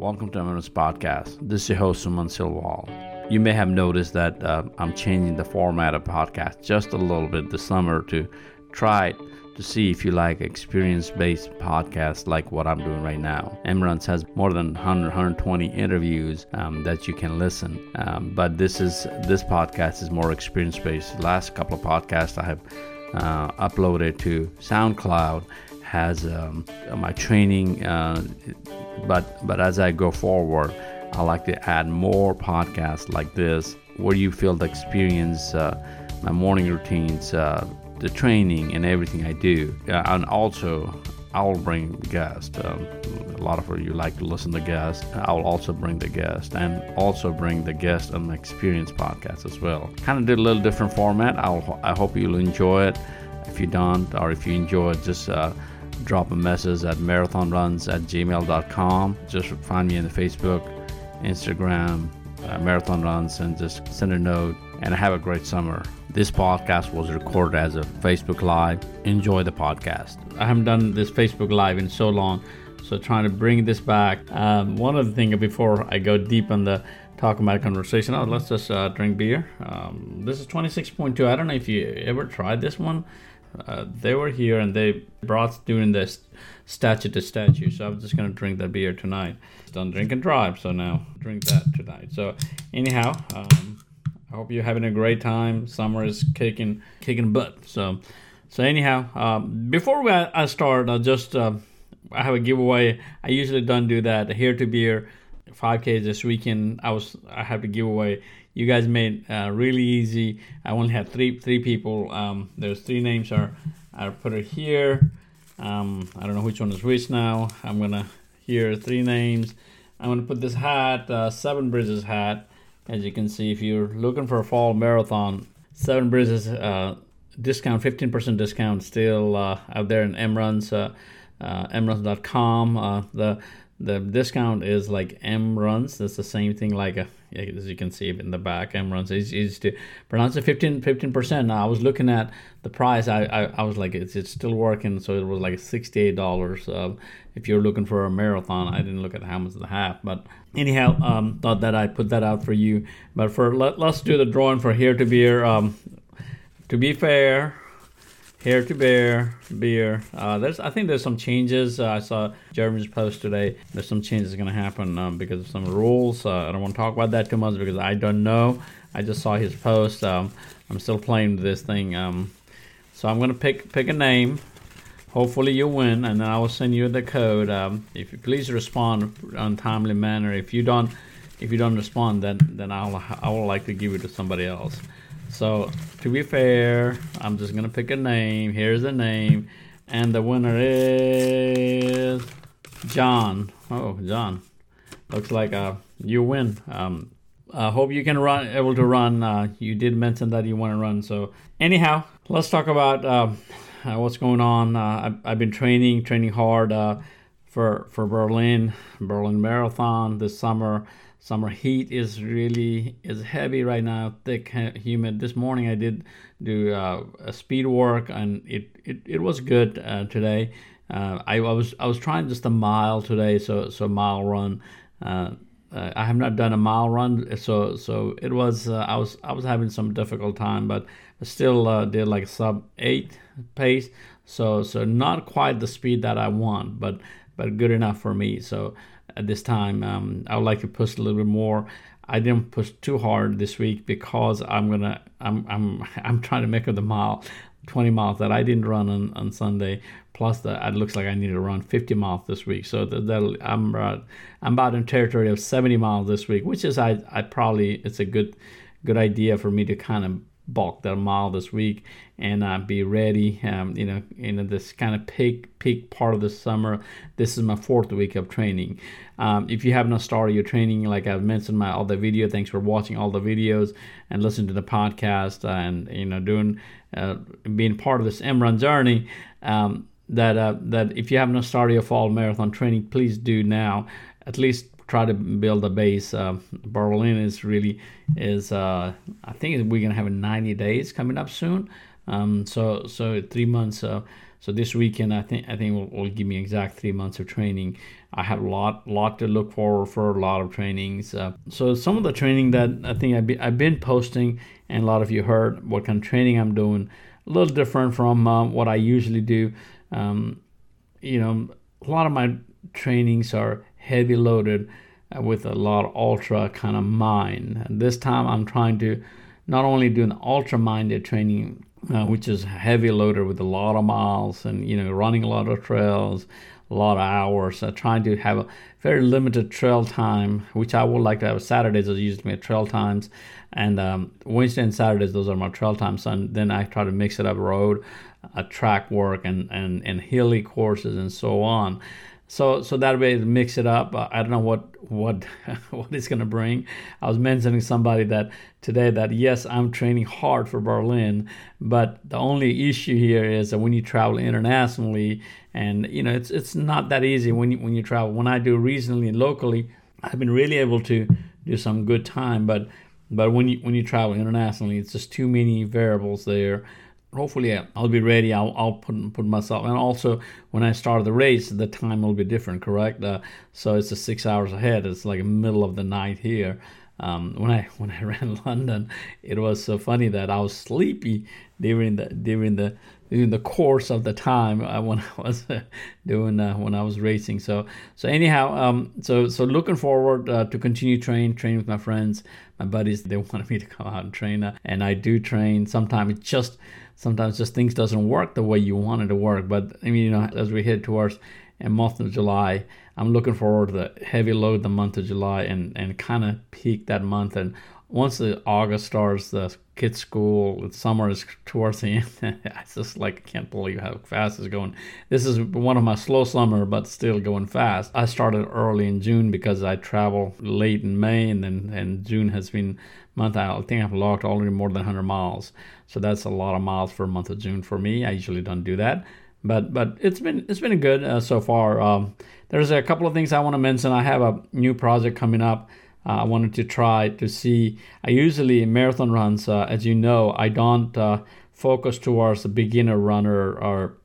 Welcome to M Runs Podcast. This is your host, Suman Silwal. You may have noticed that uh, I'm changing the format of podcast just a little bit this summer to try to see if you like experience-based podcasts like what I'm doing right now. M Runs has more than 100, 120 interviews um, that you can listen, um, but this is this podcast is more experience-based. last couple of podcasts I have uh, uploaded to SoundCloud has um, my training, uh, but but as I go forward, I like to add more podcasts like this where you feel the experience, uh, my morning routines, uh, the training, and everything I do, uh, and also. I will bring guests. Um, a lot of you like to listen to guests. I will also bring the guest and also bring the guest on my experience podcast as well. Kind of did a little different format. I'll, I hope you'll enjoy it. If you don't, or if you enjoy it, just uh, drop a message at marathonruns at gmail.com. Just find me in the Facebook, Instagram, uh, Marathon Runs, and just send a note. And have a great summer. This podcast was recorded as a Facebook Live. Enjoy the podcast. I haven't done this Facebook Live in so long, so trying to bring this back. Um, one of the things before I go deep on the talk about conversation, oh, let's just uh, drink beer. Um, this is 26.2. I don't know if you ever tried this one. Uh, they were here and they brought during this statue to statue. So I'm just gonna drink that beer tonight. Don't drink and drive. So now drink that tonight. So anyhow, um, I hope you're having a great time. Summer is kicking kicking butt. So so anyhow, um, before we, I start, I just uh, I have a giveaway. I usually don't do that. Here to beer. 5K this weekend. I was I have to give away you guys made uh, really easy. I only had three three people. Um, there's three names. Are I put it here. Um, I don't know which one is which now. I'm gonna here three names. I'm gonna put this hat, uh, Seven Bridges hat. As you can see, if you're looking for a fall marathon, Seven Bridges uh, discount, 15% discount still uh, out there in M Runs, uh, uh, mruns.com. Uh, the the discount is like M runs. That's the same thing like a, as you can see in the back. Runs. It's easy to pronounce it 15 percent. Now I was looking at the price. I, I, I was like, it's, it's still working. So it was like sixty eight dollars. Uh, if you're looking for a marathon, I didn't look at how much the half, but anyhow, um, thought that I put that out for you. But for let, us do the drawing for here to beer. Um, to be fair, here to bear beer. Uh, there's, I think there's some changes. Uh, I saw Jeremy's post today. There's some changes going to happen um, because of some rules. Uh, I don't want to talk about that too much because I don't know. I just saw his post. Um, I'm still playing this thing. Um, so I'm going to pick pick a name. Hopefully you win, and then I will send you the code. Um, if you please respond on timely manner. If you don't, if you don't respond, then then I'll I will like to give it to somebody else. So to be fair, I'm just gonna pick a name. Here's the name, and the winner is John. Oh, John. Looks like uh, you win. Um, I hope you can run, able to run. Uh, you did mention that you want to run. So anyhow, let's talk about uh, what's going on. Uh, I've, I've, been training, training hard uh, for for Berlin, Berlin Marathon this summer summer heat is really is heavy right now thick humid. This morning i did do uh, a speed work and it it, it was good uh, today. Uh, I, I, was i was trying just a mile today so so mile run. Uh, uh, i have not done a mile run so so it was uh, i was i was having some difficult time but I still did like sub eight pace. So so not quite the speed that i want but but good enough for me. So at this time. Um, I would like to push a little bit more. I didn't push too hard this week because I'm gonna I'm I'm I'm trying to make up the mile, 20 miles that I didn't run on, on Sunday. Plus, that it looks like I need to run 50 miles this week. So that, I'm uh, I'm about in territory of 70 miles this week, which is I I probably it's a good good idea for me to kind of bulk that mile this week and uh, be ready. Um, you know, in this kind of peak peak part of the summer. This is my fourth week of training. Um, if you have not started your training, like I've mentioned my other video, thanks for watching all the videos and listening to the podcast and you know doing uh, being part of this Run journey. Um, that uh, that if you have not started your fall marathon training, please do now. At least try to build a base. Uh, Berlin is really is uh, I think we're gonna have 90 days coming up soon. Um, so so three months. Uh, so this weekend I think I think will, will give me exact three months of training. I have a lot lot to look forward for a lot of trainings. Uh, so some of the training that I think I've been, I've been posting and a lot of you heard what kind of training I'm doing. A little different from uh, what I usually do. Um, you know, a lot of my trainings are heavy loaded uh, with a lot of ultra kind of mind. And this time I'm trying to not only do an ultra minded training, uh, which is heavy loaded with a lot of miles and you know running a lot of trails, a lot of hours. Uh, trying to have a very limited trail time, which I would like to have. Saturdays are usually my trail times, and um, Wednesday and Saturdays those are my trail times. And then I try to mix it up road, uh, track work, and and and hilly courses and so on. So so that way mix it up. Uh, I don't know what what what it's gonna bring. I was mentioning somebody that today that yes, I'm training hard for Berlin, but the only issue here is that when you travel internationally, and you know it's it's not that easy when you when you travel. When I do regionally and locally, I've been really able to do some good time, but but when you when you travel internationally, it's just too many variables there hopefully I'll be ready. I'll, I'll put put myself and also when I start the race, the time will be different, correct? Uh, so it's a six hours ahead. It's like middle of the night here. Um, when I when I ran London, it was so funny that I was sleepy during the during the during the course of the time uh, when I was uh, doing uh, when I was racing. So so anyhow, um, so so looking forward uh, to continue train train with my friends, my buddies. They wanted me to come out and train, uh, and I do train. Sometimes it just sometimes just things doesn't work the way you want it to work. But I mean, you know, as we head towards a month of July, I'm looking forward to the heavy load the month of July and and kind of peak that month. And once the August starts, the kids' school, the summer is towards the end. I just like can't believe how fast it's going. This is one of my slow summer, but still going fast. I started early in June because I travel late in May, and then and June has been month. I think I've logged already more than 100 miles. So that's a lot of miles for a month of June for me. I usually don't do that, but but it's been it's been good uh, so far. Um, there's a couple of things I want to mention. I have a new project coming up. Uh, I wanted to try to see. I usually in marathon runs, uh, as you know, I don't uh, focus towards a beginner runner or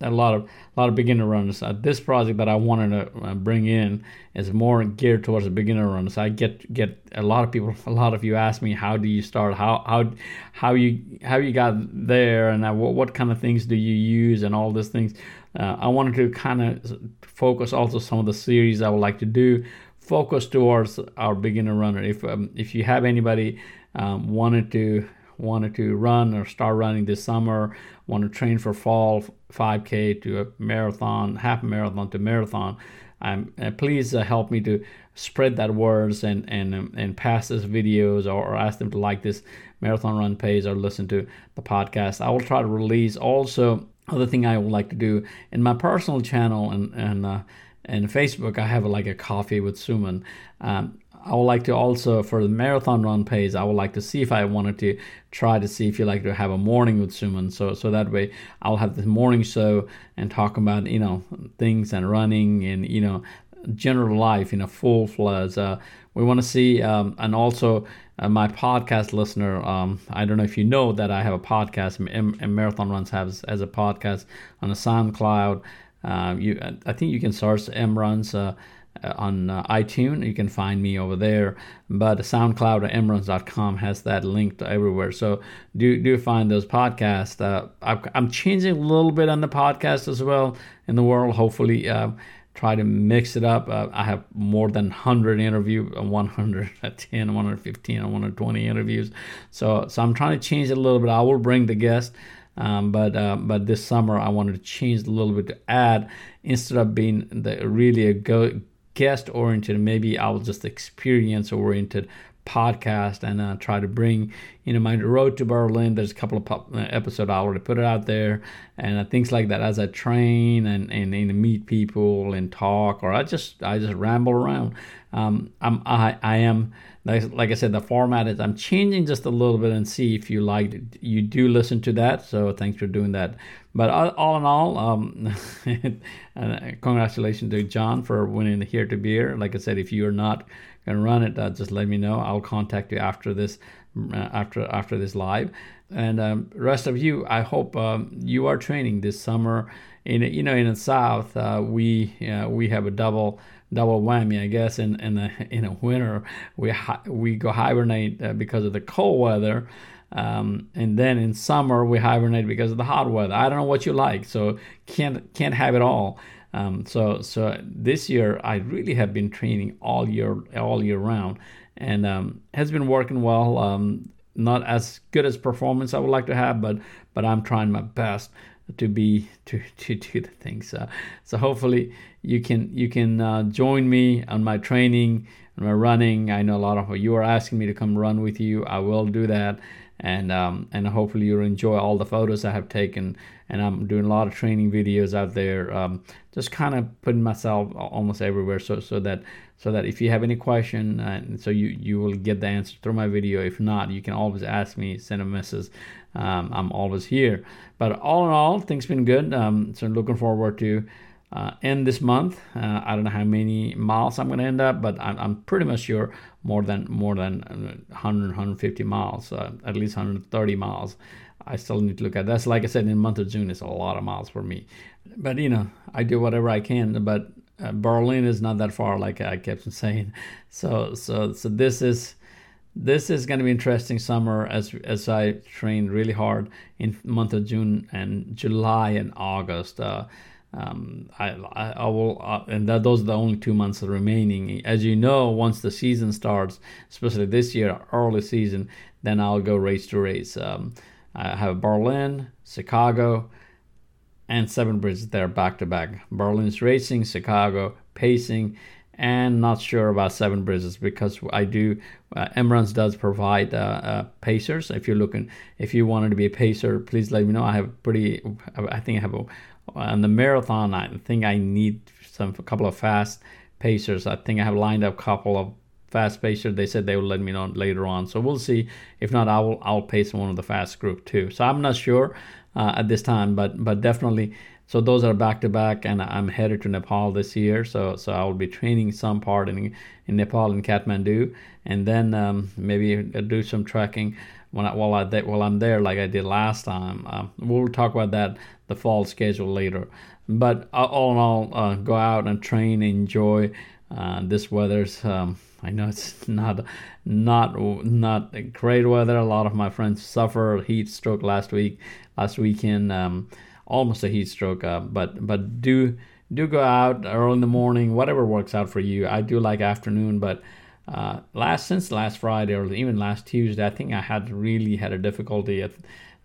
a lot of a lot of beginner runners. Uh, this project that I wanted to bring in is more geared towards the beginner runners. I get get a lot of people, a lot of you ask me, how do you start? How how how you how you got there, and what what kind of things do you use, and all these things. I wanted to kind of focus also some of the series I would like to do. Focus towards our beginner runner. If um, if you have anybody um, wanted to wanted to run or start running this summer, want to train for fall 5K to a marathon, half marathon to marathon, um, uh, please uh, help me to spread that words and and um, and pass this videos or, or, ask them to like this marathon run page or listen to the podcast. I will try to release also other thing I would like to do in my personal channel and and uh, and Facebook. I have like a coffee with Suman. Um, I would like to also for the marathon run page. I would like to see if I wanted to try to see if you like to have a morning with Suman. So so that way I'll have the morning show and talk about you know things and running and you know general life in a full fledged. Uh, we want to see um, and also uh, my podcast listener. Um, I don't know if you know that I have a podcast. Marathon Runs has as a podcast on a SoundCloud. Uh, you, I think you can search M Runs. Uh, uh, on uh, iTunes. You can find me over there. But SoundCloud or mruns.com has that linked everywhere. So do do find those podcasts. Uh, I'm changing a little bit on the podcast as well in the world. Hopefully, uh, try to mix it up. Uh, I have more than 100 interview, uh, 110, 115, 120 interviews. So so I'm trying to change it a little bit. I will bring the guest. Um, but uh, but this summer I wanted to change a little bit to add instead of being the really a go guest oriented maybe i'll just experience oriented podcast and uh, try to bring you know my road to berlin there's a couple of uh, episodes i already put it out there and uh, things like that as i train and, and, and meet people and talk or i just i just ramble around um, I'm, I, I am like, i said the format is i'm changing just a little bit and see if you like it. you do listen to that so thanks for doing that but all in all, um, uh, congratulations to John for winning the Here to Beer. Like I said, if you are not going to run it, uh, just let me know. Contact you after this, uh, after after this live. And um, rest of you, I hope um, you are training this summer. In you know, in the South, uh, we uh, we have a double double whammy, I guess. In in the in a winter, we hi- we go hibernate uh, because of the cold weather. Um, and then in summer we hibernate because of the hot weather. I don't know what you like, so can't can't have it all. Um, so so this year I really have been training all year all year round, and um, has been working well. Um, not as good as performance I would like to have, but but I'm trying my best to be to to do the things. So hopefully you can you can uh, join me on my training and my running. I know a lot of you are asking me to come run with you. I will do that and um, and hopefully you'll enjoy all the photos I have taken. And I'm doing a lot of training videos out there, um, just kind of putting myself almost everywhere, so so that so that if you have any question, uh, so you you will get the answer through my video. If not, you can always ask me, send a message. Um, I'm always here. But all in all, things been good. Um, so looking forward to uh, end this month. Uh, I don't know how many miles I'm going to end up, but I'm, I'm, pretty much sure more than more than 100, uh, 150 miles, uh, at least 130 miles. I still need to look at. That's like I said in the month of June, it's a lot of miles for me. But you know, I do whatever I can. But uh, Berlin is not that far, like I kept saying. So so so this is this is going to be interesting summer as as I train really hard in month of June and July and August. Uh, um, I, I, I, will, uh, and that those are the only two months remaining. As you know, once the season starts, especially this year, early season, then I'll go race to race. Um, I have Berlin, Chicago, and Seven Bridges there back to back. Berlin's racing, Chicago pacing, and not sure about Seven Bridges because I do. Uh, does provide uh, uh, pacers. If you're looking, if you wanted to be a pacer, please let me know. I have pretty. I think I have a on the marathon, I think I need some a couple of fast pacers. I think I have lined up a couple of fast pacers. They said they will let me know later on, so we'll see. If not, I will I'll pace one of the fast group too. So I'm not sure uh, at this time, but but definitely. So those are back to back, and I'm headed to Nepal this year. So so I will be training some part in in Nepal in Kathmandu, and then um, maybe do some trekking when I, while I while I'm there, like I did last time. Uh, we'll talk about that the fall schedule later. But uh, all in all, uh, go out and train, enjoy. Uh, this weather's um, I know it's not not not great weather. A lot of my friends suffered heat stroke last week, last weekend, um, almost a heat stroke. Uh, but but do do go out early in the morning, whatever works out for you. I do like afternoon, but uh, last since last Friday or even last Tuesday, I think I had really had a difficulty. At,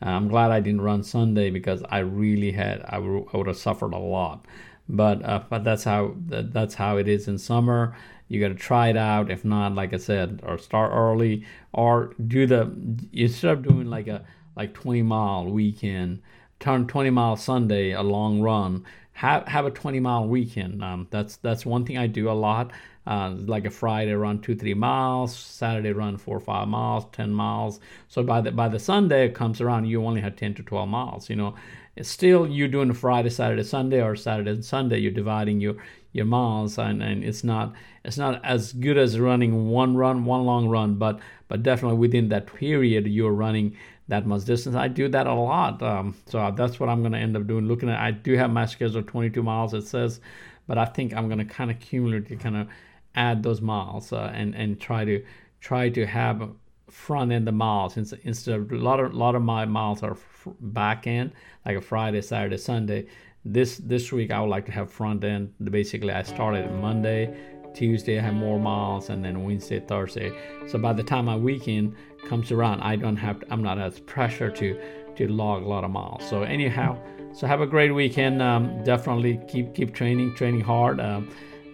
I'm glad I didn't run Sunday because I really had I would have suffered a lot. But uh, but that's how that's how it is in summer. You got to try it out. If not, like I said, or start early, or do the instead of doing like a like 20 mile weekend, turn 20 mile Sunday a long run. Have have a 20 mile weekend. Um, that's that's one thing I do a lot uh, like a Friday run two three miles, Saturday run four five miles, ten miles. So by the by the Sunday it comes around, you only have ten to twelve miles. You know, still you're doing Friday, Saturday, Sunday, or Saturday and Sunday. You're dividing your your miles, and, and it's not it's not as good as running one run, one long run, but but definitely within that period you're running that much distance. I do that a lot, um, so that's what I'm going to end up doing. Looking at, I do have my schedule 22 miles. It says, but I think I'm going to kind of cumulatively kind of add those miles uh, and and try to try to have front end the miles instead of a lot of lot of my miles are back end like a Friday, Saturday, Sunday. This this week I would like to have front end. Basically, I started Monday, Tuesday I have more miles, and then Wednesday, Thursday. So by the time my weekend comes around, I don't have to, I'm not as pressure to to log a lot of miles. So anyhow, so have a great weekend. Um, definitely keep keep training, training hard. Um,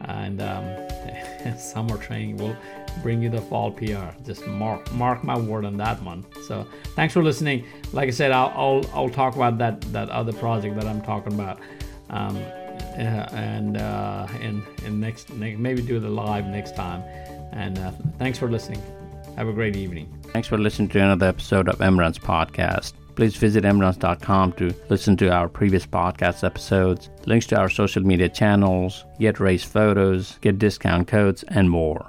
and um, summer training will bring you the fall PR. Just mark mark my word on that one. So thanks for listening. Like I said, I'll I'll, I'll talk about that that other project that I'm talking about. Um, uh, and uh, and and next, maybe do the live next time. And uh, thanks for listening. Have a great evening. Thanks for listening to another episode of M Runs podcast. Please visit mruns.com to listen to our previous podcast episodes, links to our social media channels, get race photos, get discount codes, and more.